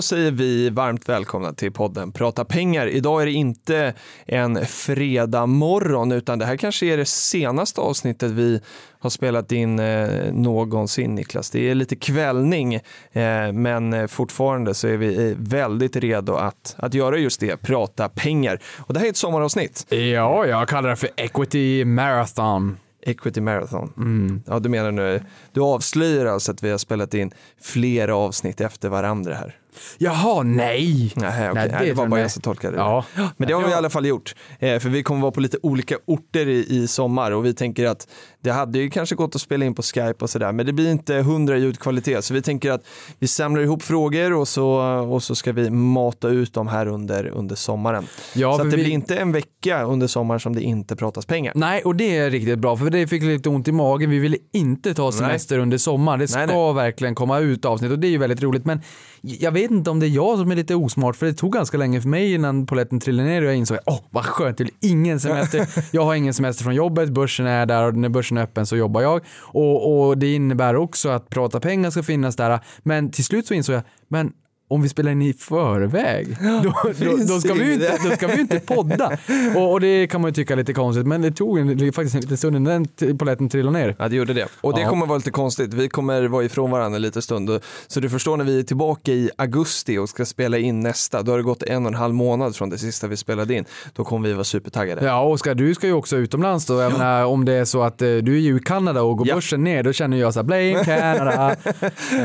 Då säger vi varmt välkomna till podden Prata pengar. Idag är det inte en fredag morgon utan det här kanske är det senaste avsnittet vi har spelat in eh, någonsin Niklas. Det är lite kvällning eh, men fortfarande så är vi väldigt redo att, att göra just det, prata pengar. Och det här är ett sommaravsnitt. Ja, jag kallar det för Equity Marathon. Equity Marathon. Mm. Ja, du menar nu, du avslöjar alltså att vi har spelat in flera avsnitt efter varandra här. Jaha, nej. Nej, okay. Nej, det Nej, det var bara jag. som tolkade det. Ja. Men det har vi i alla fall gjort. Eh, för vi kommer vara på lite olika orter i, i sommar och vi tänker att det hade ju kanske gått att spela in på Skype och sådär, men det blir inte hundra ljudkvalitet. Så vi tänker att vi samlar ihop frågor och så, och så ska vi mata ut dem här under, under sommaren. Ja, så att det vi- blir inte en vecka under sommaren som det inte pratas pengar. Nej, och det är riktigt bra, för det fick lite ont i magen. Vi ville inte ta semester under sommaren. Det ska Nej, verkligen komma ut avsnitt och det är ju väldigt roligt. Men jag vet inte om det är jag som är lite osmart, för det tog ganska länge för mig innan polletten trillade ner och jag insåg åh, vad skönt, det blir ingen semester. jag har ingen semester från jobbet, börsen är där och när börsen är öppen så jobbar jag. Och, och det innebär också att prata pengar ska finnas där. Men till slut så insåg jag, men om vi spelar in i förväg, då, då, då, ska vi ju inte, då ska vi inte podda. Och, och det kan man ju tycka är lite konstigt, men det tog en, faktiskt en liten stund innan den polletten trillade ner. Ja, det gjorde det. Och det Ja. kommer vara lite konstigt. Vi kommer vara ifrån varandra en liten stund. Så du förstår när vi är tillbaka i augusti och ska spela in nästa, då har det gått en och en halv månad från det sista vi spelade in. Då kommer vi vara supertaggade. Ja, Oskar, du ska ju också utomlands då. Jag menar, om det är så att eh, du är ju i Kanada och går Ja. börsen ner, då känner jag så här, blame Canada.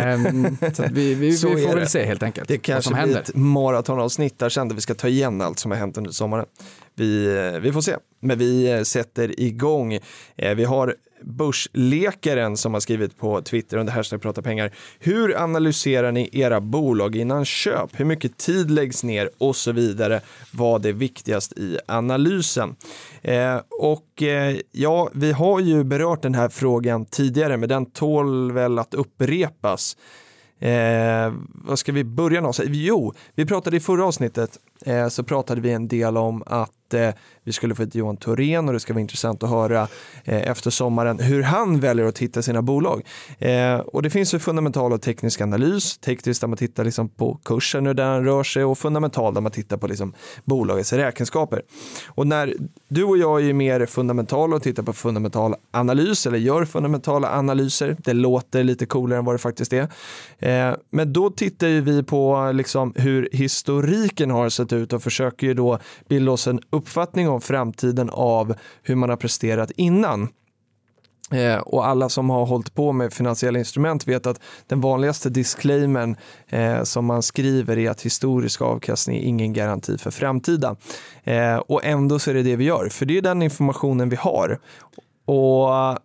Ehm, så vi, vi, Så vi får det. väl se helt enkelt Det vad kanske blir händer. ett maratonavsnitt där sen där vi ska ta igen allt som har hänt under sommaren. Vi, eh, vi får se, men vi eh, sätter igång. Eh, Vi har Börslekaren som har skrivit på Twitter under hashtag prata pengar. Hur analyserar ni era bolag innan köp? Hur mycket tid läggs ner och så vidare? Vad är viktigast i analysen? Eh, och eh, ja, vi har ju berört den här frågan tidigare, men den tål väl att upprepas. Eh, vad ska vi börja någonstans? Jo, vi pratade i förra avsnittet eh, så pratade vi en del om att eh, vi skulle få hit Johan Thorén och det ska vara intressant att höra eh, efter sommaren hur han väljer att hitta sina bolag. Eh, och det finns ju fundamental och teknisk analys, tekniskt där man tittar liksom på kursen och där den rör sig och fundamental där man tittar på liksom bolagets räkenskaper. Och när du och jag är mer fundamentala och tittar på fundamental analys eller gör fundamentala analyser, det låter lite coolare än vad det faktiskt är. Eh, men då tittar ju vi på liksom hur historiken har sett ut och försöker ju då bilda oss en uppfattning om framtiden av hur man har presterat innan. Eh, och alla som har hållit på med finansiella instrument vet att den vanligaste disclaimern eh, som man skriver är att historisk avkastning är ingen garanti för framtida. Eh, och ändå så är det det vi gör, för det är den informationen vi har. Och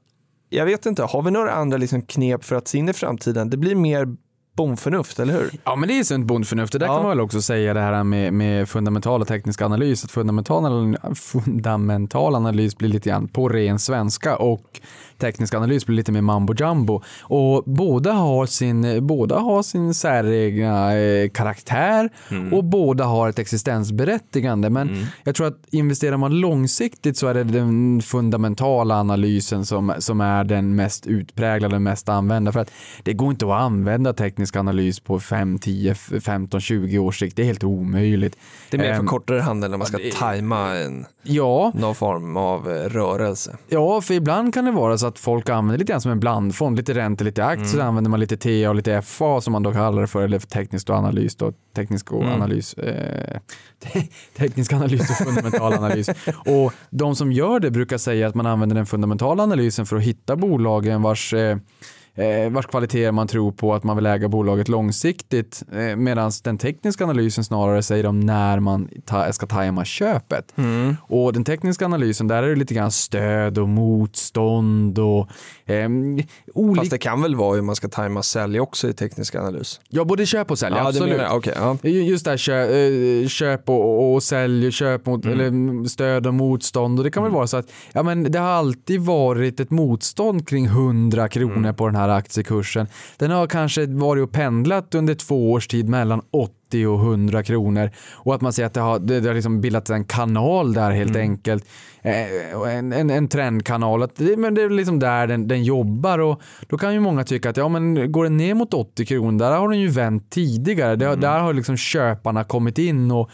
jag vet inte, har vi några andra liksom knep för att se in i framtiden? Det blir mer bondförnuft, eller hur? Ja, men det är sunt bondförnuft. Det där Ja. kan man väl också säga det här med, med fundamental och teknisk analys. Att fundamental, fundamental analys blir lite grann på ren svenska och teknisk analys blir lite mer mambo jumbo. Och båda har sin, båda har sin säregna eh, karaktär och båda har ett existensberättigande. Men jag tror att investerar man långsiktigt så är det den fundamentala analysen som, som är den mest utpräglade, mest använda. För att det går inte att använda teknisk analys på 5, 10, 15, 20 års sikt. Det är helt omöjligt. Det är mer för Ehm, kortare handel när man ska det- tajma en, Ja, någon form av eh, rörelse. Ja, för ibland kan det vara så att folk använder lite grann som en blandfond, lite räntor, lite aktier, så använder man lite TA och lite FA som man då kallar det för, eller för teknisk och analys då, teknisk och analys, eh, te- teknisk analys och fundamental analys. Och de som gör det brukar säga att man använder den fundamentala analysen för att hitta bolagen vars eh, eh, vars kvaliteter man tror på att man vill äga bolaget långsiktigt. Eh, Medan den tekniska analysen snarare säger om när man ta, ska tajma köpet. Mm. Och den tekniska analysen, där är det lite grann stöd och motstånd och ehm, olika... Fast det kan väl vara hur man ska tajma sälj också i teknisk analys? Ja, både köp och sälj, Ja, absolut. menar. Okej, ja. Ju- Just det här köp, eh, köp och, och sälj, köp mot, Mm. eller stöd och motstånd. Och det kan väl vara så att ja, men det har alltid varit ett motstånd kring 100 kronor Mm. på den här aktiekursen. Den har kanske varit och pendlat under två års tid mellan 80 och 100 kronor och att man ser att det har, det, det har liksom bildats en kanal där helt Mm. enkelt. Eh, en, en, en trendkanal. Att det, men det är liksom där den, den jobbar och då kan ju många tycka att ja, men går den ner mot 80 kronor, där har den ju vänt tidigare. Det, Mm. Där har liksom köparna kommit in och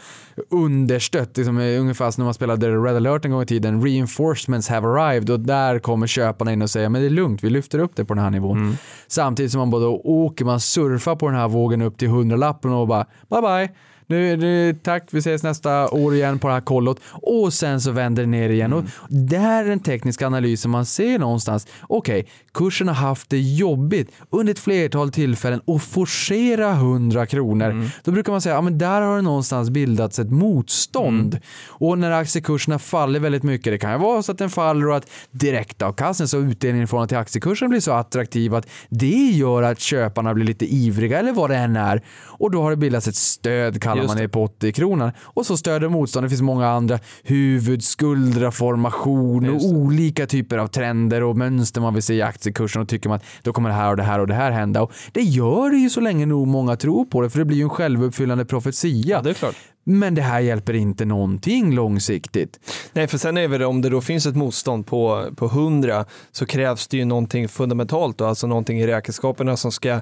understött, liksom, eh, ungefär som när man spelade Red alert en gång i tiden, reinforcements have arrived och där kommer köparna in och säger men det är lugnt, vi lyfter upp det på den här nivån. Mm. Samtidigt som man både åker, man surfar på den här vågen upp till 100-lappen och bara bye bye. Nu, nu, tack, vi ses nästa år igen på det här kollot. Och sen så vänder det ner igen. Och där är den tekniska analysen man ser någonstans. Okej, kursen har haft det jobbigt under ett flertal tillfällen och forcera 100 kronor. Då brukar man säga, ja men där har det någonstans bildats ett motstånd. Och när aktiekurserna faller väldigt mycket, det kan ju vara så att den faller och att direktavkastningen, så utdelningen i förhållande till aktiekursen blir så attraktiv att det gör att köparna blir lite ivriga eller vad det än är. Och då har det bildats ett stöd, Just man det på 80 kronan. Och så stöder motstånd. Det finns många andra huvud, skuldra, formation och olika typer av trender och mönster man vill se i aktiekursen och tycker man att då kommer det här och det här och det här hända. Och det gör det ju så länge nog många tror på det för det blir ju en självuppfyllande profetia. det är klart. Men det här hjälper inte någonting långsiktigt. Nej, för sen är det om det då finns ett motstånd på, på 100 så krävs det ju någonting fundamentalt, då, alltså någonting i räkenskaperna som ska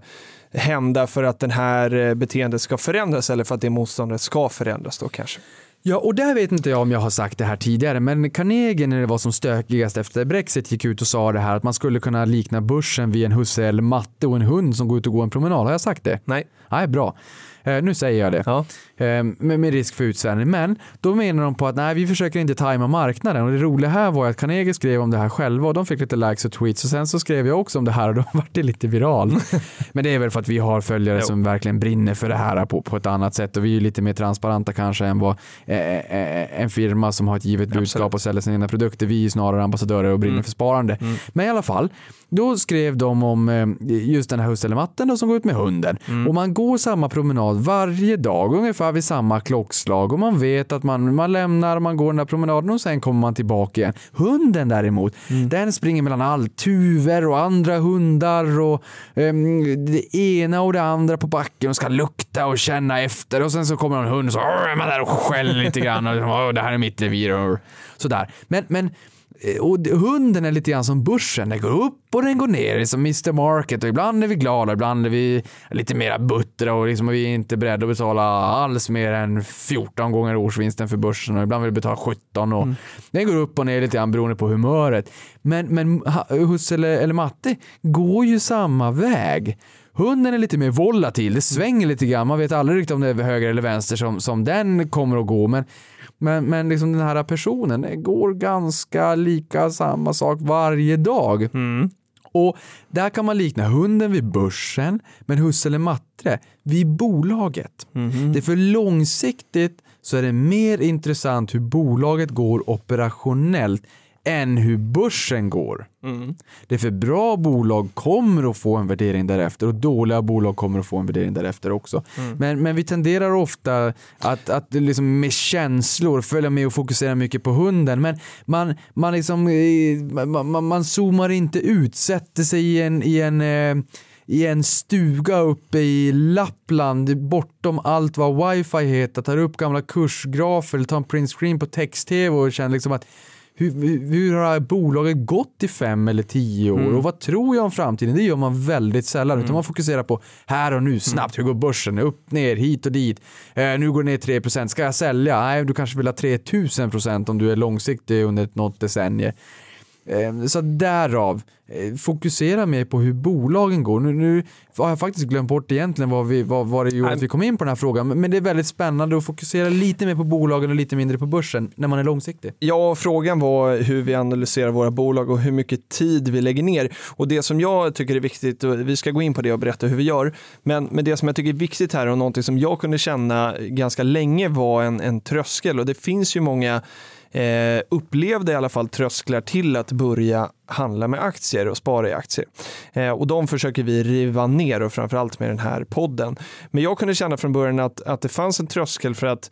hända för att den här eh, beteendet ska förändras eller för att det motståndet ska förändras då kanske. Ja, och där vet inte jag om jag har sagt det här tidigare, men Carnegie när det var som stökigast efter Brexit gick ut och sa det här att man skulle kunna likna börsen vid en husse eller matte och en hund som går ut och går en promenad. Har jag sagt det? Nej. Nej, bra. Eh, nu säger jag det. Ja. Eh, med, med risk för utsvävning. Men då menar de på att nej, vi försöker inte tajma marknaden. Och det roliga här var att Carnegie skrev om det här själva och de fick lite likes och tweets. Och sen så skrev jag också om det här och då vart det lite viral. Men det är väl för att vi har följare Jo. som verkligen brinner för det här på, på ett annat sätt. Och vi är lite mer transparenta kanske än vad eh, eh, en firma som har ett givet budskap Absolut. och säljer sina produkter. Vi är snarare ambassadörer och brinner Mm. för sparande. Men i alla fall, då skrev de om eh, just den här husse eller matten då, som går ut med hunden. Mm. Och man går samma promenad varje dag, ungefär vid samma klockslag. Och man vet att man, man lämnar, man går den där promenaden och sen kommer man tillbaka igen. Hunden däremot, Mm. den springer mellan allt. Tuvor och andra hundar och ehm, det ena och det andra på backen och ska lukta och känna efter. Och sen så kommer en hund och så "Åh, är man där och skäller lite grann. Och, "Åh, det här är mitt revir. Sådär. Men, men Och d- hunden är lite grann som börsen. Den går upp och den går ner. Som Mr Market. Och ibland är vi glada, ibland är vi lite mera buttra och liksom vi är inte beredda att betala alls mer än 14 gånger årsvinsten för börsen och ibland vill vi betala 17. Och Den går upp och ner lite grann beroende på humöret. Men, men husse eller, eller matte går ju samma väg. Hunden är lite mer volatil, det svänger lite grann. Man vet aldrig riktigt om det är höger eller vänster som, som den kommer att gå. Men men, men liksom den här personen går ganska lika samma sak varje dag. Mm. Och där kan man likna hunden vid börsen, men husse eller matte vid bolaget. Mhm. Det är för långsiktigt så är det mer intressant hur bolaget går operationellt än hur börsen går. Mm. Det är för bra bolag kommer att få en värdering därefter och dåliga bolag kommer att få en värdering därefter också. Men, men vi tenderar ofta att, att liksom med känslor följa med och fokusera mycket på hunden. Men man, man, liksom, eh, man, man, man zoomar inte ut, sätter sig i en, i en eh, i en stuga uppe i Lappland bortom allt vad wifi heter, tar upp gamla kursgrafer eller tar en print screen på text-tv och känner liksom att hur, hur har bolaget gått i fem eller tio år och vad tror jag om framtiden? Det gör man väldigt sällan utan man fokuserar på här och nu, snabbt, hur går börsen? Upp, ner, hit och dit. Eh, nu går det ner 3%, ska jag sälja? Nej, du kanske vill ha 3000% om du är långsiktig under något decennium. Eh, Så därav, eh, fokusera mer på hur bolagen går. Nu, nu har jag faktiskt glömt bort egentligen vad, vi, vad, vad det gjorde att vi kom in på den här frågan, men men det är väldigt spännande att fokusera lite mer på bolagen och lite mindre på börsen när man är långsiktig. Ja, frågan var hur vi analyserar våra bolag och hur mycket tid vi lägger ner. Och det som jag tycker är viktigt, och vi ska gå in på det och berätta hur vi gör, men, men det som jag tycker är viktigt här och någonting som jag kunde känna ganska länge var en, en tröskel och det finns ju många eh, upplevde i alla fall trösklar till att börja handla med aktier och spara i aktier. Eh, och de försöker vi riva ner och framförallt med den här podden. Men jag kunde känna från början att, att det fanns en tröskel för att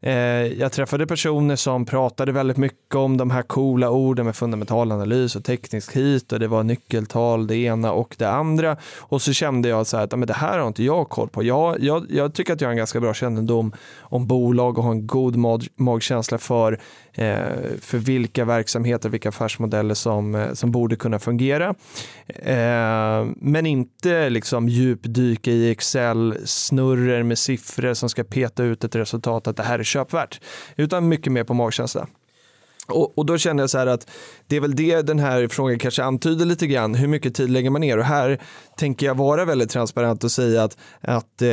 eh, jag träffade personer som pratade väldigt mycket om de här coola orden med fundamental analys och teknisk hit och det var nyckeltal, det ena och det andra. Och så kände jag så här att men det här har inte jag koll på. Jag, jag, jag tycker att jag har en ganska bra kännedom om bolag och har en god mag, magkänsla för, Eh, för vilka verksamheter, vilka affärsmodeller som, eh, som borde kunna fungera. Eh, men inte liksom djupdyka i Excel-snurror med siffror som ska peta ut ett resultat att det här är köpvärt, utan mycket mer på magkänsla. Och, och, då kände jag så här att det är väl det den här frågan kanske antyder lite grann. Hur mycket tid lägger man ner? Och här tänker jag vara väldigt transparent och säga att, att eh,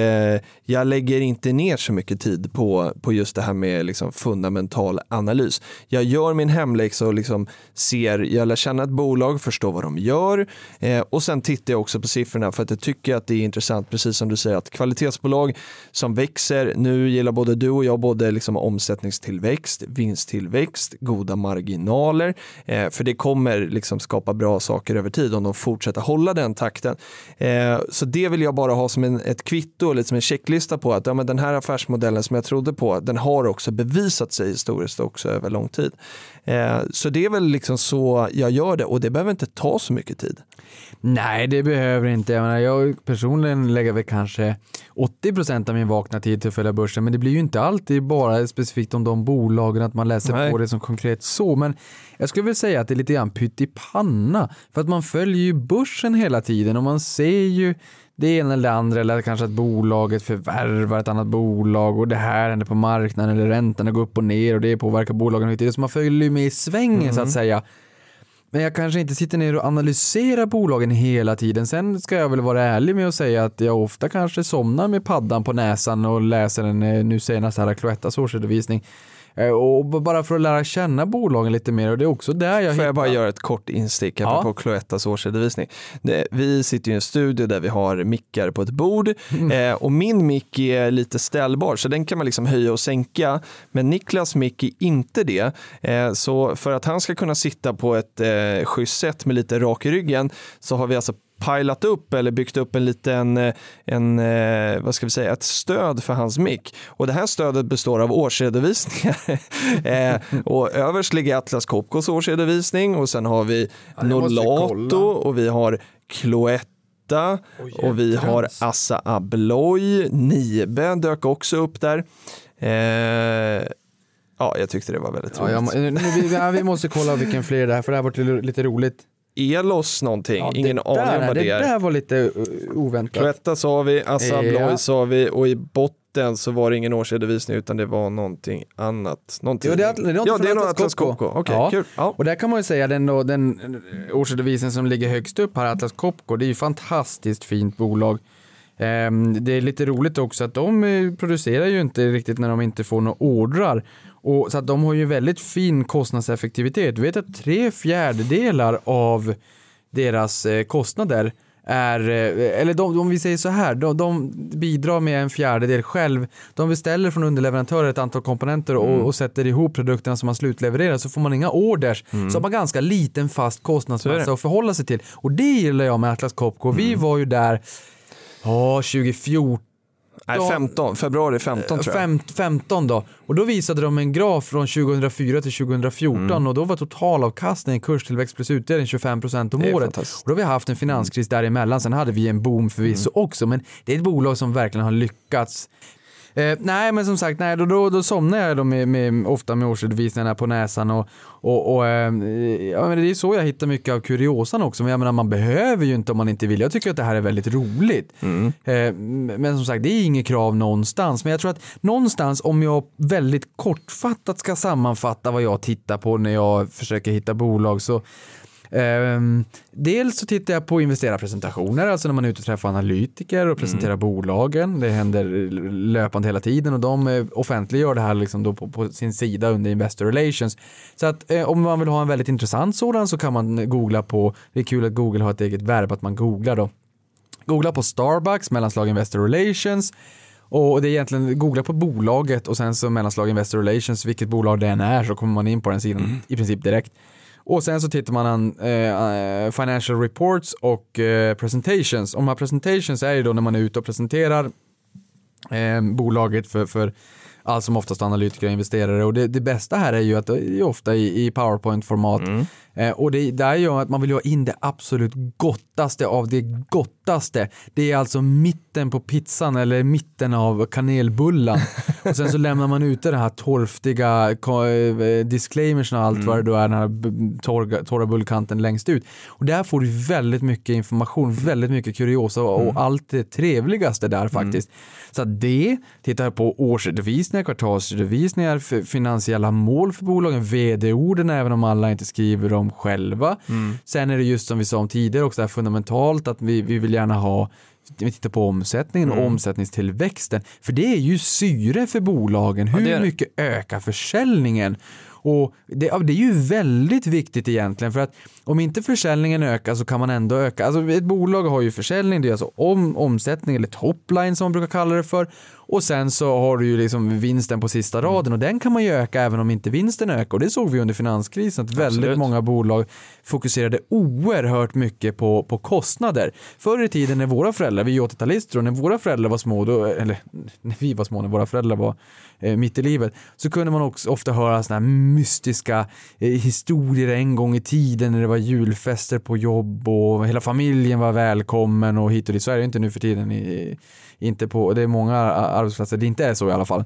jag lägger inte ner så mycket tid på, på just det här med liksom fundamental analys. Jag gör min hemläxa och liksom ser, jag lär känna ett bolag, förstår vad de gör eh, och sen tittar jag också på siffrorna för att jag tycker att det är intressant, precis som du säger, att kvalitetsbolag som växer, nu gillar både du och jag både liksom omsättningstillväxt, vinsttillväxt, goda marginaler, eh, för det kommer liksom skapa bra saker över tid om de fortsätter hålla den takten. Eh, så det vill jag bara ha som en, ett kvitto, lite som en checklista på att ja, men den här affärsmodellen som jag trodde på, den har också bevisat sig historiskt också över lång tid. Eh, så det är väl liksom så jag gör det och det behöver inte ta så mycket tid. Nej, det behöver inte. Jag, menar, jag personligen lägger väl kanske 80% av min vakna tid till att följa börsen, men det blir ju inte alltid bara specifikt om de bolagen, att man läser Nej. på det som konkret så, men jag skulle väl säga att det är lite grann pyttipanna, för att man följer ju börsen hela tiden och man ser ju det ena eller det andra eller kanske att bolaget förvärvar ett annat bolag och det här händer på marknaden eller räntorna går upp och ner och det påverkar bolagen. Så man följer ju med i svängen mm. så att mm. säga. Men jag kanske inte sitter ner och analyserar bolagen hela tiden. Sen ska jag väl vara ärlig med att säga att jag ofta kanske somnar med paddan på näsan och läser den eh, nu senast här Cloettas årsredovisning. Eh, och bara för att lära känna bolagen lite mer och det är också där jag Får hittar... jag bara göra ett kort instick ja. på Cloettas årsredovisning. Vi sitter i en studio där vi har mickar på ett bord mm. Eh, och min mick är lite ställbar så den kan man liksom höja och sänka. Men Niklas mick är inte det. Eh, så för att han ska kunna sitta på ett schysst sätt med lite rak i ryggen så har vi alltså pilat upp eller byggt upp en liten, eh, en, eh, vad ska vi säga, ett stöd för hans mick. Och det här stödet består av årsredovisningar. eh, och överst ligger Atlas Copcos årsredovisning och sen har vi ja, Nolato och vi har Cloetta och vi har Assa Abloy, Nibe dök också upp där. Eh, ja, jag tyckte det var väldigt roligt. Ja, jag, nu, vi, vi, måste kolla vilken fler det här, för det här var lite roligt. Elos någonting, ja, ingen aning om vad det, det är. Det där var lite uh, oväntat. Cloetta sa vi, Assa Abloy ja. sa vi och i botten så var det ingen årsredovisning utan det var någonting annat. Någonting. Jo, det är, det är något ja, det är något Atlas Copco. Okay, ja. Kul. Ja. Och där kan man ju säga den, då, den årsredovisningen som ligger högst upp här, Atlas Copco, det är ju fantastiskt fint bolag. Um, det är lite roligt också att de eh, producerar ju inte riktigt när de inte får några ordrar. Och, så att de har ju väldigt fin kostnadseffektivitet. Du vet att tre fjärdedelar av deras eh, kostnader är, eh, eller de, om vi säger så här, de, de, bidrar med en fjärdedel själv. De beställer från underleverantörer ett antal komponenter och, mm. och sätter ihop produkterna som man slutlevererar så får man inga orders. Mm. Så har man ganska liten fast kostnadsmassa att förhålla sig till. Och det gillar jag med Atlas Copco. Mm. Vi var ju där Ja, 2014 Nej, 15, februari 15 tror jag. 15 då. Och då visade de en graf från 2004 till 2014 mm. och då var totalavkastningen, kurstillväxt plus utdelning 25% om året. Och då har vi haft en finanskris däremellan. Sen hade vi en boom förvisso mm. också, men det är ett bolag som verkligen har lyckats Eh, nej, men som sagt, nej, då, då, då somnar jag då med, med, ofta med årsredovisningarna på näsan och, och, och eh, ja, men det är så jag hittar mycket av kuriosan också. Men jag menar, man behöver ju inte om man inte vill. Jag tycker att det här är väldigt roligt. Mm. Eh, men som sagt, det är inget krav någonstans. Men jag tror att någonstans, om jag väldigt kortfattat ska sammanfatta vad jag tittar på när jag försöker hitta bolag så Um, dels så tittar jag på investerarpresentationer, alltså när man är ute och träffar analytiker och presenterar mm. bolagen. Det händer löpande hela tiden och de eh, offentliggör det här liksom då på, på sin sida under Investor Relations. Så att eh, om man vill ha en väldigt intressant sådan så kan man googla på, det är kul att Google har ett eget verb att man googlar då. Googla på Starbucks, mellanslag Investor Relations och det är egentligen, googla på bolaget och sen så mellanslag Investor Relations, vilket bolag det än är så kommer man in på den sidan mm. i princip direkt. Och sen så tittar man an eh, eh, financial reports och eh, presentations. Och de här presentations är ju då när man är ute och presenterar eh, bolaget för, för allt som oftast analytiker och investerare. Och det, det, bästa här är ju att det är ofta i, i PowerPoint-format. Mm. Eh, och det, det är ju att man vill ha in det absolut gottaste av det gottaste. Det är alltså mitten på pizzan eller mitten av kanelbullen. och sen så lämnar man ute den här torftiga eh, disclaimersen och allt mm. vad det då är, den här torra, torra bullkanten längst ut. Och där får du väldigt mycket information, väldigt mycket kuriosa och mm. allt det trevligaste där mm. faktiskt. Mm. Så det, tittar på årsredovisningar, kvartalsredovisningar, finansiella mål för bolagen, vd-orden även om alla inte skriver dem själva. Mm. Sen är det just som vi sa om tidigare också här fundamentalt att vi, vi vill gärna ha vi tittar på omsättningen och mm. omsättningstillväxten. För det är ju syre för bolagen. Hur ja, mycket ökar försäljningen? Och det, det, är ju väldigt viktigt egentligen för att om inte försäljningen ökar så kan man ändå öka. Alltså ett bolag har ju försäljning, det är alltså om, omsättning eller topline som man brukar kalla det för. Och sen så har du ju liksom vinsten på sista raden och den kan man ju öka även om inte vinsten ökar. Och det såg vi under finanskrisen att väldigt Absolut. många bolag fokuserade oerhört mycket på, på kostnader. Förr i tiden när våra föräldrar, vi är 80-talister och när våra föräldrar var små, då, eller när vi var små, när våra föräldrar var eh, mitt i livet, så kunde man också ofta höra sådana här mystiska eh, historier en gång i tiden när det var julfester på jobb och hela familjen var välkommen och hit och dit. Så är det inte nu för tiden. I, inte på, det är många arbetsplatser det inte är så i alla fall.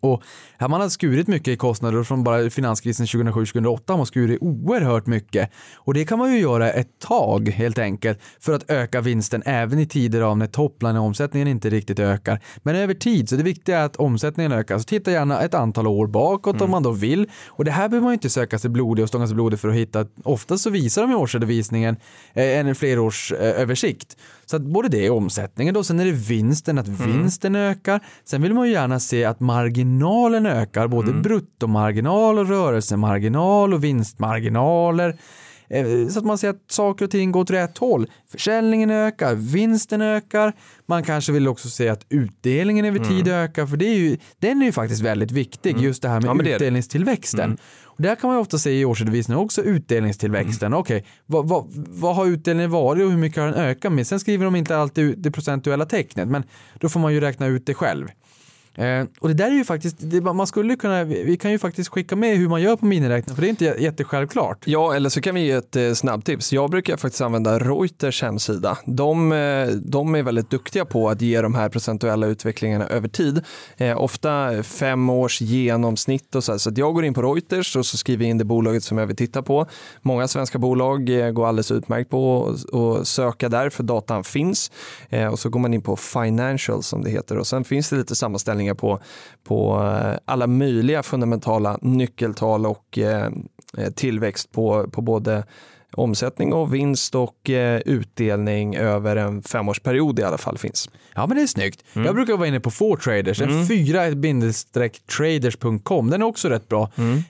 Och här man har skurit mycket i kostnader från bara finanskrisen 2007-2008 har man skurit oerhört mycket. Och det kan man ju göra ett tag helt enkelt för att öka vinsten även i tider av när toppline och omsättningen inte riktigt ökar. Men över tid, så det viktiga är att omsättningen ökar. Så titta gärna ett antal år bakåt mm. om man då vill. Och det här behöver man ju inte söka sig blodig och stånga sig blodig för att hitta. Oftast så visar de i årsredovisningen eh, en flerårsöversikt. Så att både det är omsättningen då, sen är det vinsten, att mm. vinsten ökar. Sen vill man ju gärna se att marginalen ökar, både mm. bruttomarginal och rörelsemarginal och vinstmarginaler. Eh, så att man ser att saker och ting går åt rätt håll. Försäljningen ökar, vinsten ökar. Man kanske vill också se att utdelningen över tid mm. ökar, för det är ju, den är ju faktiskt väldigt viktig, mm. just det här med ja, utdelningstillväxten. Mm. Och där kan man ofta se i årsredovisningen också utdelningstillväxten. Mm. Okej, okay, vad, vad, vad, har utdelningen varit och hur mycket har den ökat med? Sen skriver de inte alltid det procentuella tecknet, men då får man ju räkna ut det själv. Eh, och det där är ju faktiskt, det, man skulle kunna, vi kan ju faktiskt skicka med hur man gör på miniräknaren, för det är inte jättesjälvklart. Ja, eller så kan vi ge ett eh, snabbtips. Jag brukar faktiskt använda Reuters hemsida. De, eh, de är väldigt duktiga på att ge de här procentuella utvecklingarna över tid. Eh, ofta fem års genomsnitt och så. Här. Så jag går in på Reuters och så skriver jag in det bolaget som jag vill titta på. Många svenska bolag eh, går alldeles utmärkt på att söka där, för datan finns. Eh, och så går man in på Financial som det heter och sen finns det lite sammanställning beräkningar på, på eh, alla möjliga fundamentala nyckeltal och eh, eh, tillväxt på, på både omsättning och vinst och utdelning över en femårsperiod i alla fall finns. Ja men det är snyggt. Mm. Jag brukar vara inne på 4traders, mm. 4-traders.com, den är också rätt bra. Mm.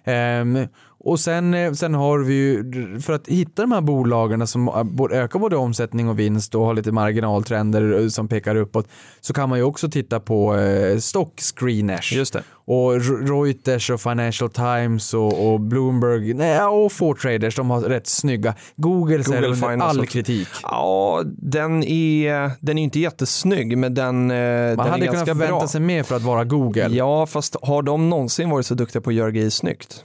Um, och sen, eh, sen har vi ju, för att hitta de här bolagen som ökar både omsättning och vinst och har lite marginaltrender eh, som pekar uppåt så kan man ju också titta på eh, stock screeners. Just det. Och Reuters och Financial Times och, och Bloomberg nej, och Fortraders, de har rätt snygga. Google, Google säger under all kritik. Ja, den är, den är inte jättesnygg men den, man den hade är kunnat förvänta sig mer för att vara Google. Ja, fast har de någonsin varit så duktiga på att göra grejer snyggt?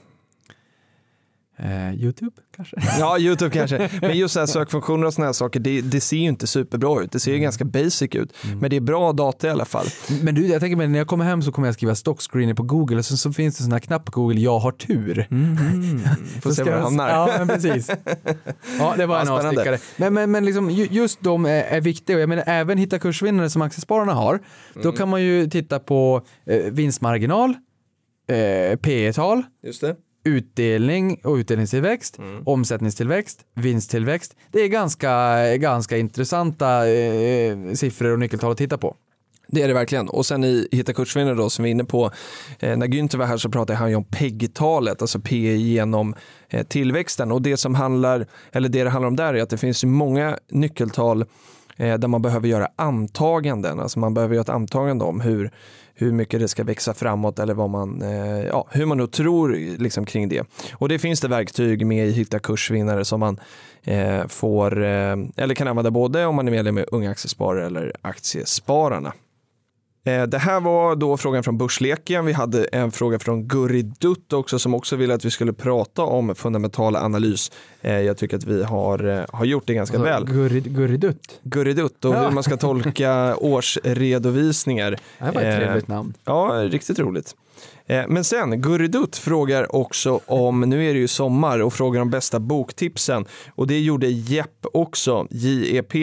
Eh, Youtube kanske? Ja, YouTube kanske. Men just så här sökfunktioner och sådana här saker, det, det ser ju inte superbra ut. Det ser ju ganska basic ut. Men det är bra data i alla fall. Men du, jag tänker mig när jag kommer hem så kommer jag skriva stockscreener på Google och sen så finns det sån här knapp på Google, jag har tur. Får Så se var det hamnar. Ja, men precis. Ja, det var Ja, en avstickare. Men, men, men liksom, ju- just de är, är viktiga och jag menar även hitta kursvinnare som aktiespararna har. Mm. Då kan man ju titta på eh, vinstmarginal, eh, P tal Just det. Utdelning och utdelningstillväxt, Mm. omsättningstillväxt, vinsttillväxt. Det är ganska, ganska intressanta eh, siffror och nyckeltal att titta på. Det är det verkligen. Och sen i Hitta kursvinnare då som vi är inne på, eh, när Günther var här så pratade han ju om PEG-talet, alltså P genom eh, tillväxten. Och det som handlar, eller det det handlar om där är att det finns många nyckeltal eh, där man behöver göra antaganden, alltså man behöver göra ett antagande om hur, hur mycket det ska växa framåt eller vad man, eh, ja, hur man då tror liksom, kring det. Och det finns det verktyg med i Hitta kursvinnare som man eh, får, eh, eller kan använda både om man är medlem i Unga Aktiesparare eller Aktiespararna. Eh, Det här var då frågan från Börsleken. Vi hade en fråga från Gurri Dutt också som också ville att vi skulle prata om fundamental analys. Eh, Jag tycker att vi har, eh, har gjort det ganska väl. Gurri, gurridutt. Gurri Dutt och Ja. hur man ska tolka årsredovisningar. Det var ett trevligt namn. Ja, riktigt roligt. Eh, men sen, Gurridutt frågar också om, nu är det ju sommar, och frågar om bästa boktipsen. Och det gjorde Jepp också, JEP.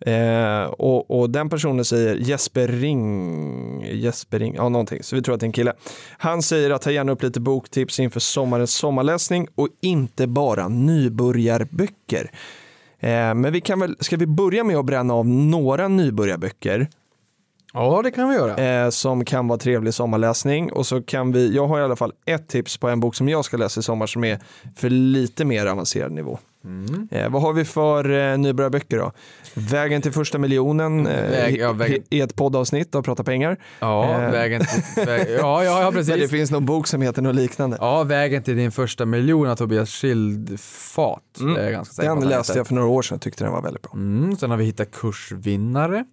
Eh, och, och den personen säger Jesper Ring, Jesper Ring, ja någonting, så vi tror att det är en kille. Han säger att ta gärna upp lite boktips inför sommarens sommarläsning och inte bara nybörjarböcker. Eh, men vi kan väl, ska vi börja med att bränna av några nybörjarböcker? Ja, det kan vi göra. eh, som kan vara trevlig sommarläsning. Och så kan vi, jag har i alla fall ett tips på en bok som jag ska läsa i sommar som är för lite mer avancerad nivå. Mm. Eh, vad har vi för eh, nybörjarböcker då? Vägen till första miljonen eh, Väg- ja, väg- i- ett poddavsnitt av Prata pengar. Ja, eh. vägen till, väg, ja, ja, ja, Men det precis. finns någon bok som heter något liknande. Ja, vägen till din första miljon av Tobias Schildfat. Mm. Den läste jag för några år sedan och tyckte den var väldigt bra. Mm, sen har vi hittat kursvinnare.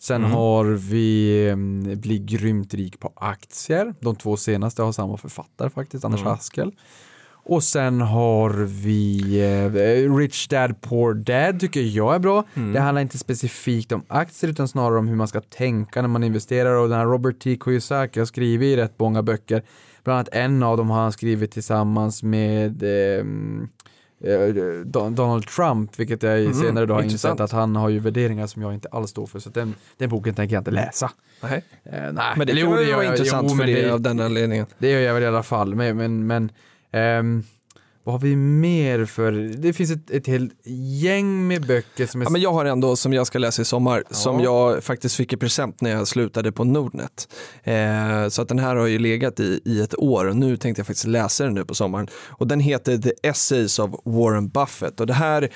Sen Mm. har vi mm, Bli grymt rik på aktier. De två senaste har samma författare faktiskt, Anders Mm. Haskel. Och sen har vi eh, Rich Dad Poor Dad tycker jag är bra. Mm. Det handlar inte specifikt om aktier utan snarare om hur man ska tänka när man investerar och den här Robert T. Kiyosaki har skrivit i rätt många böcker. Bland annat en av dem har han skrivit tillsammans med eh, Don- Donald Trump, vilket jag Mhm, senare då har intressant. insett att han har ju värderingar som jag inte alls står för. Så den, den boken tänker jag inte läsa. Nej. Eh, nej, Men det jo, gör vara jag- intressant jo, för det, av den anledningen. det gör jag väl i alla fall. Men, men, men ehm, vad har vi mer för? Det finns ett, ett helt gäng med böcker som är... Ja, men jag har en då som jag ska läsa i sommar som Ja. jag faktiskt fick i present när jag slutade på Nordnet. Eh, så att den här har ju legat i, i ett år och nu tänkte jag faktiskt läsa den nu på sommaren. Och den heter The Essays of Warren Buffett och det här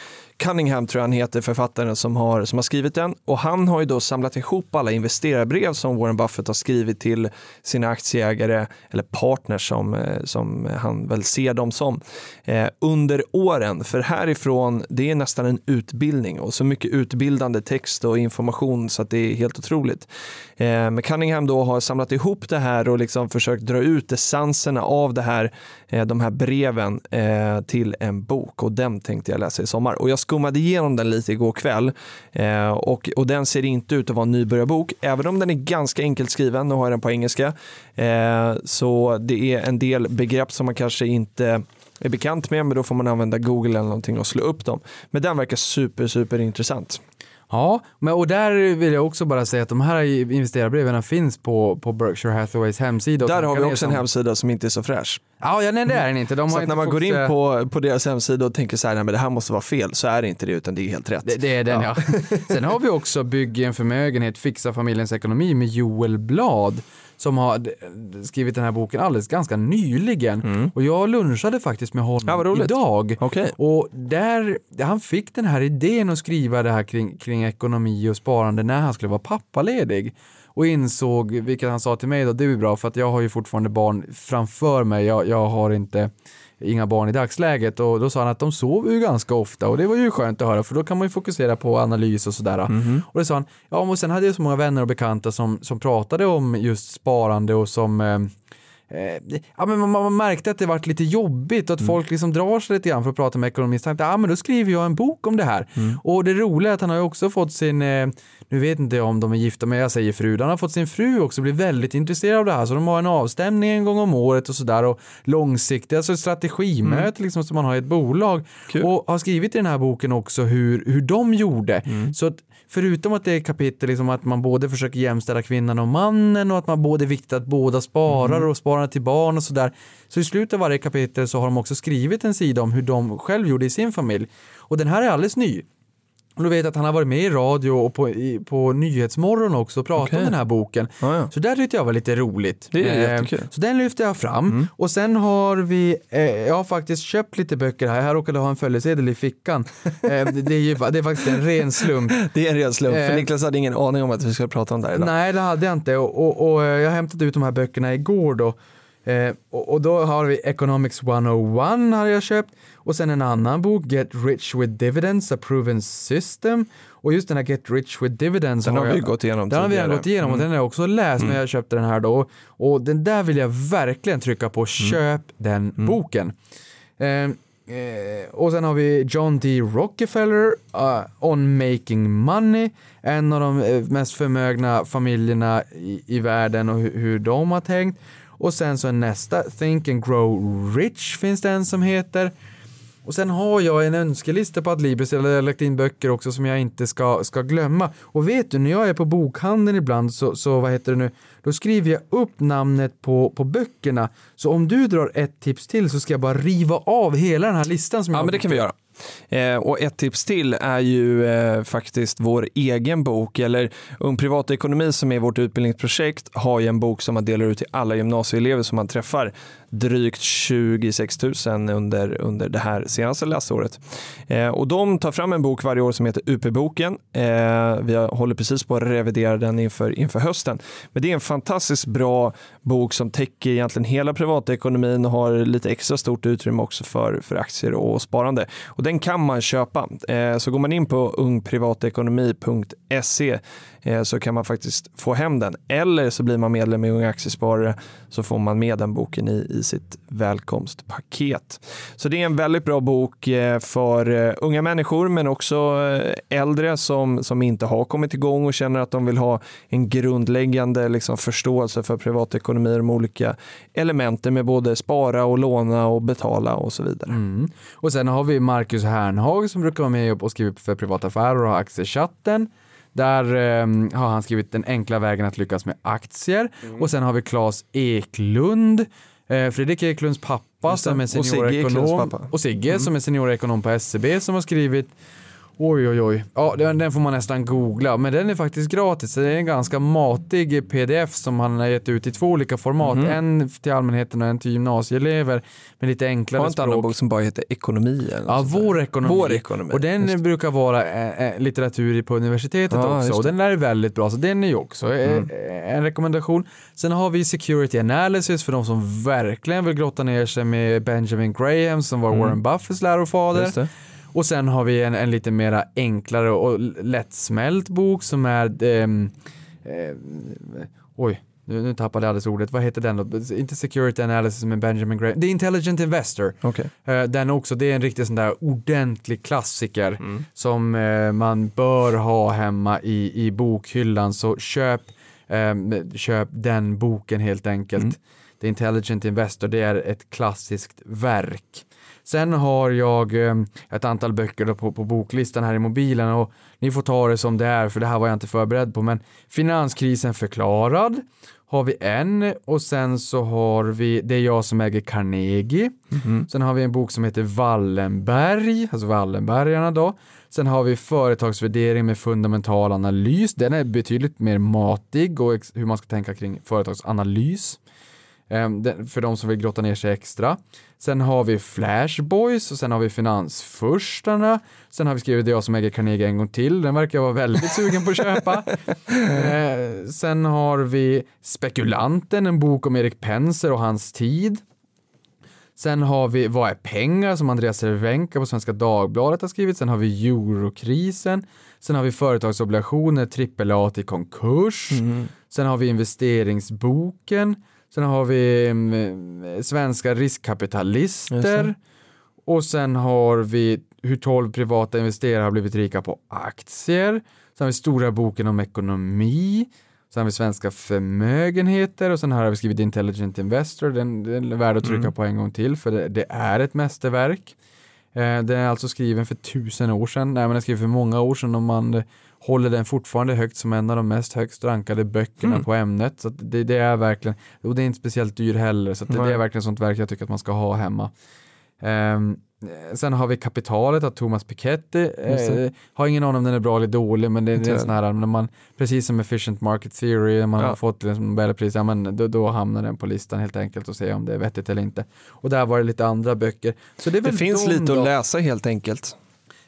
Cunningham tror jag han heter, författaren som har, som har skrivit den. Och han har ju då samlat ihop alla investerarbrev som Warren Buffett har skrivit till sina aktieägare, eller partners som, eh, som han väl ser dem som, eh, under åren. För härifrån, det är nästan en utbildning och så mycket utbildande text och information så att det är helt otroligt. Eh, men Cunningham då har samlat ihop det här och liksom försökt dra ut essenserna av det här, eh, de här breven eh, till en bok och den tänkte jag läsa i sommar. Och jag skummade igenom den lite igår kväll eh, och, och den ser inte ut att vara en nybörjarbok, även om den är ganska enkelt skriven, nu har jag den på engelska. Eh, så det är en del begrepp som man kanske inte är bekant med, men då får man använda Google eller någonting och slå upp dem. Men den verkar super, super intressant. Ja, men, och där vill jag också bara säga att de här investerarbreven finns på, på Berkshire Hathaways hemsida. Där har vi också ner en som- hemsida som inte är så fräsch. Ja, ja, nej det är den inte. De Så inte när man går in på, på deras hemsida och tänker så här, nej men det här måste vara fel, så är det inte det, utan det är helt rätt. Det, det är den ja. Sen har vi också Bygg en förmögenhet, fixa familjens ekonomi med Joel Blad som har skrivit den här boken alldeles ganska nyligen. Och jag lunchade faktiskt med Mm. Ja, honom roligt. idag. Okej. Och där, han fick den här idén att skriva det här kring, kring ekonomi och sparande när han skulle vara pappaledig. Och insåg, vilket han sa till mig då, det är bra för att jag har ju fortfarande barn framför mig. Jag, jag har inte inga barn i dagsläget och då sa han att de sover ju ganska ofta och det var ju skönt att höra för då kan man ju fokusera på analys och sådär. Och det sa han, ja och sen hade jag så många vänner och bekanta som, som pratade om just sparande och som eh, ja, men man, man märkte att det varit lite jobbigt och att folk liksom drar sig lite grann för att prata med ekonomi. Så tänkte, ja, men då skriver jag en bok om det här. Och det roliga är att han har ju också fått sin, eh, nu vet inte jag om de är gifta, men jag säger fru, han har fått sin fru också bli väldigt intresserad av det här. Så de har en avstämning en gång om året och sådär och långsiktigt, alltså ett strategimöte liksom som man har i ett bolag. Kul. Och har skrivit i den här boken också hur, hur de gjorde. Så att förutom att det är kapitel liksom att man både försöker jämställa kvinnan och mannen och att man både är viktigt att båda sparar och sparar till barn och sådär. Så i slutet av varje kapitel så har de också skrivit en sida om hur de själv gjorde i sin familj. Och den här är alldeles ny. Och du vet att han har varit med i radio och på, i, på Nyhetsmorgon också och pratat Okej. om den här boken. Ja, ja. Så där tyckte jag var lite roligt. Det är Eh, jättekul. Så den lyfter jag fram. Och sen har vi, eh, jag har faktiskt köpt lite böcker här. Jag råkade ha en följesedel i fickan. eh, det, det, är ju, det är faktiskt en ren slump. Det är en ren slump, för Eh, Niklas hade ingen aning om att vi skulle prata om det här idag. Nej, det hade jag inte. Och, och, och eh, jag hämtade ut de här böckerna igår då. Eh, och, och då har vi Economics 101 har jag köpt. Och sen en annan bok, Get Rich with Dividends, A Proven System. Och just den här Get Rich with Dividends Den har jag, vi gått igenom Den har vi redan gått igenom och den har jag också läst när jag köpte den här då. Och den där vill jag verkligen trycka på, köp den boken. Eh, eh, och sen har vi John D. Rockefeller, uh, On Making Money, en av de eh, mest förmögna familjerna i, i världen och hur, hur de har tänkt. Och sen så nästa, Think and Grow Rich finns det en som heter. Och sen har jag en önskelista på Adlibris, eller jag har lagt in böcker också som jag inte ska, ska glömma. Och vet du, när jag är på bokhandeln ibland så, så vad heter det nu, då skriver jag upp namnet på, på böckerna. Så om du drar ett tips till så ska jag bara riva av hela den här listan som Ja, jag men det kan vi göra. Eh, och ett tips till är ju eh, faktiskt vår egen bok, eller Ung Privatekonomi som är vårt utbildningsprojekt, har ju en bok som man delar ut till alla gymnasieelever som man träffar drygt 26 000 under, under det här senaste läsåret. Eh, och de tar fram en bok varje år som heter UP-boken. Eh, vi håller precis på att revidera den inför, inför hösten. Men det är en fantastiskt bra bok som täcker egentligen hela privatekonomin och har lite extra stort utrymme också för, för aktier och sparande. Och den kan man köpa. Eh, så går man in på ungprivatekonomi.se eh, så kan man faktiskt få hem den. Eller så blir man medlem i Unga Aktiesparare så får man med den boken i, i sitt välkomstpaket. Så det är en väldigt bra bok eh, för eh, unga människor men också eh, äldre som, som inte har kommit igång och känner att de vill ha en grundläggande liksom, förståelse för privatekonomi, de olika elementen med både spara och låna och betala och så vidare. Mm. Och sen har vi Marcus Hernhag som brukar vara med och skriva för privata affärer och ha aktiechatten. Där eh, har han skrivit den enkla vägen att lyckas med aktier. Mm. Och sen har vi Claes Eklund, Fredrik Eklunds pappa som är Och Sigge seniorekonom. Eklunds pappa. Och Sigge Mm. som är seniorekonom på SCB som har skrivit Oj, oj, oj. Ja, den, den får man nästan googla, men den är faktiskt gratis. Det är en ganska matig pdf som han har gett ut i två olika format. Mhm. En till allmänheten och en till gymnasieelever med lite enklare Har inte annan språk. bok som bara heter Ekonomi? Eller Ja, vår ekonomi. Vår ekonomi. Och den Just brukar vara eh, litteratur på universitetet Ja, också. Och den är väldigt bra, så den är ju också eh, Mm. en rekommendation. Sen har vi Security Analysis för de som verkligen vill grotta ner sig med Benjamin Graham som var Mm. Warren Buffetts lärofader. Och sen har vi en, en lite mera enklare och lättsmält bok som är ehm, eh, oj, nu, nu tappade jag alldeles ordet. Vad heter den då? Inte Security Analysis med Benjamin Graham. The Intelligent Investor. Okej. Eh, Den också, det är en riktig sån där ordentlig klassiker Mm. som eh, man bör ha hemma i, i bokhyllan. Så köp, eh, köp den boken helt enkelt. Mm. The Intelligent Investor, det är ett klassiskt verk. Sen har jag eh, ett antal böcker på, på boklistan här i mobilen och ni får ta det som det är för det här var jag inte förberedd på men Finanskrisen förklarad har vi en och sen så har vi Det är jag som äger Carnegie. Mhm. Sen har vi en bok som heter Wallenberg, alltså Wallenbergarna då. Sen har vi Företagsvärdering med fundamental analys. Den är betydligt mer matig och hur man ska tänka kring företagsanalys. Ehm, För de som vill grotta ner sig extra. Sen har vi Flashboys och sen har vi Finansfurstarna. Sen har vi skrivit jag som äger Carnegie en gång till. Den verkar jag vara väldigt sugen på att köpa. Eh, Sen har vi Spekulanten, en bok om Erik Penser och hans tid. Sen har vi Vad är pengar? som Andreas Cervenka på Svenska Dagbladet har skrivit. Sen har vi Eurokrisen. Sen har vi Företagsobligationer, AAA till konkurs. Mm. Sen har vi Investeringsboken. Sen har vi mm, svenska Just riskkapitalister. Och sen har vi hur 12 privata investerare har blivit rika på aktier. Sen har vi stora boken om ekonomi. Sen har vi svenska förmögenheter och sen här har vi skrivit Intelligent Investor. Den, den är värd att trycka Mm. på en gång till för det, det är ett mästerverk. Eh, den är alltså skriven för tusen år sedan. Nej, men den är skriven för många år sedan och man eh, håller den fortfarande högt som en av de mest högst rankade böckerna Mm. på ämnet. Så det, det är verkligen, och det är inte speciellt dyr heller, så det, det är verkligen sånt verk jag tycker att man ska ha hemma. Ehm, sen har vi Kapitalet av Thomas Piketty. Eh, har ingen aning om den är bra eller dålig, men det, det är en sån här, när man, precis som Efficient Market Theory, när man Ja. har fått liksom Nobelpris, ja, men då, då hamnar den på listan helt enkelt och se om det är vettigt eller inte. Och där var det lite andra böcker. Så det, Det finns lite då. att läsa helt enkelt.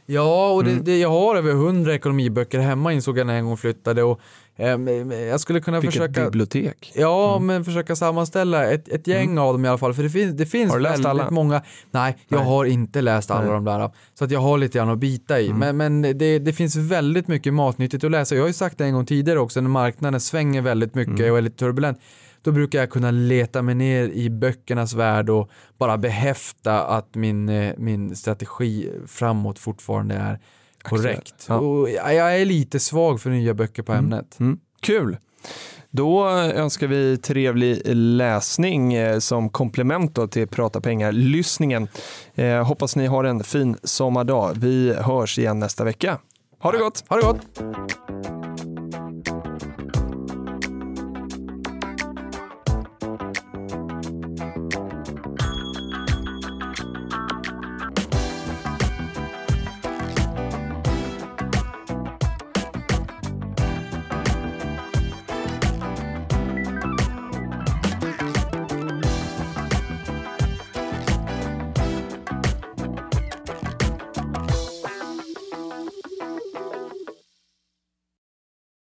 Ja, och det, Mm. det, jag har över hundra ekonomiböcker hemma insåg jag när jag en gång flyttade och ehm, jag skulle kunna Vilket försöka bibliotek. Ja, men försöka sammanställa ett, ett gäng av dem i alla fall, för det finns, det finns Mm. Har du läst alla? många. Nej, jag Nej. har inte läst alla Nej. de där, så att jag har lite grann att bita i. Mm. Men, men det, det finns väldigt mycket matnyttigt att läsa. Jag har ju sagt det en gång tidigare också, när marknaden svänger väldigt mycket Mm. och är lite turbulent, då brukar jag kunna leta mig ner i böckernas värld och bara behäfta att min, eh, min strategi framåt fortfarande är korrekt. Ja. Och jag är lite svag för nya böcker på Mm. ämnet. Mm. Kul! Då önskar vi trevlig läsning eh, som komplement till Prata pengar-lyssningen. Eh, hoppas ni har en fin sommardag. Vi hörs igen nästa vecka. Ha det gott! Ha det gott!